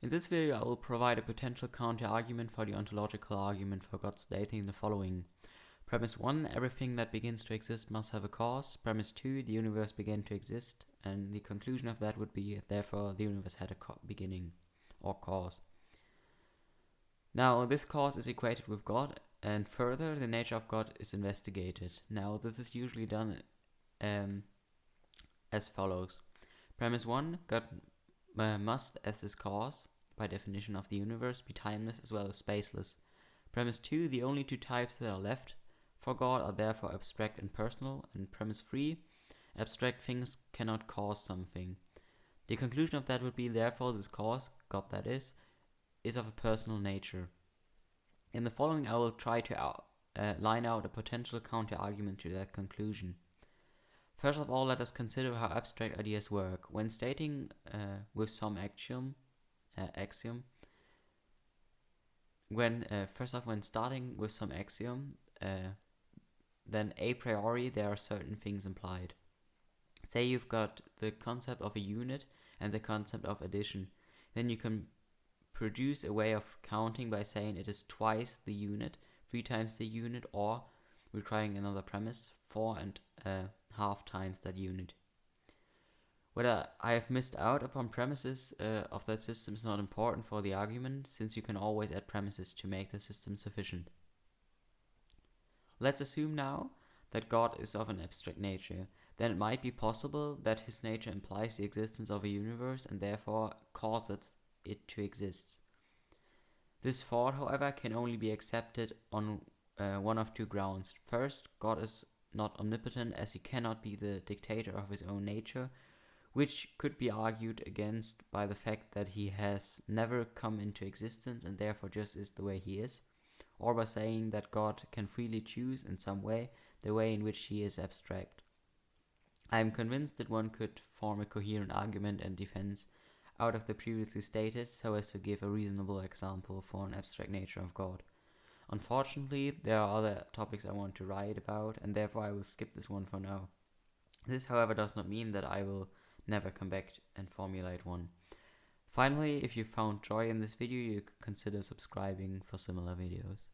In this video I will provide a potential counter-argument for the ontological argument for God stating the following. Premise 1, everything that begins to exist must have a cause. Premise 2, the universe began to exist, and the conclusion of that would be, therefore, the universe had a beginning, or cause. Now, this cause is equated with God, and further, the nature of God is investigated. Now, this is usually done um, as follows. Premise 1, God must, as this cause, by definition of the universe, be timeless as well as spaceless. Premise 2, the only two types that are left for God are therefore abstract and personal. And premise 3, abstract things cannot cause something. The conclusion of that would be, therefore, this cause, God that is, is of a personal nature. In the following, I will try to out, uh, line out a potential counter argument to that conclusion. First of all, let us consider how abstract ideas work. When stating uh, with some axiom, uh, axiom, when uh, first off, when starting with some axiom, uh, then a priori there are certain things implied. Say you've got the concept of a unit and the concept of addition, then you can produce a way of counting by saying it is twice the unit, three times the unit, or requiring another premise, four and uh, half times that unit. Whether I have missed out upon premises uh, of that system is not important for the argument, since you can always add premises to make the system sufficient. Let's assume now that God is of an abstract nature. Then it might be possible that his nature implies the existence of a universe and therefore causes it to exist. This thought, however, can only be accepted on uh, one of two grounds. First, God is not omnipotent as he cannot be the dictator of his own nature, which could be argued against by the fact that he has never come into existence and therefore just is the way he is, or by saying that God can freely choose in some way the way in which he is abstract. I am convinced that one could form a coherent argument and defense out of the previously stated so as to give a reasonable example for an abstract nature of God. Unfortunately, there are other topics I want to write about, and therefore I will skip this one for now. This, however, does not mean that I will never come back and formulate one. Finally, if you found joy in this video, you could consider subscribing for similar videos.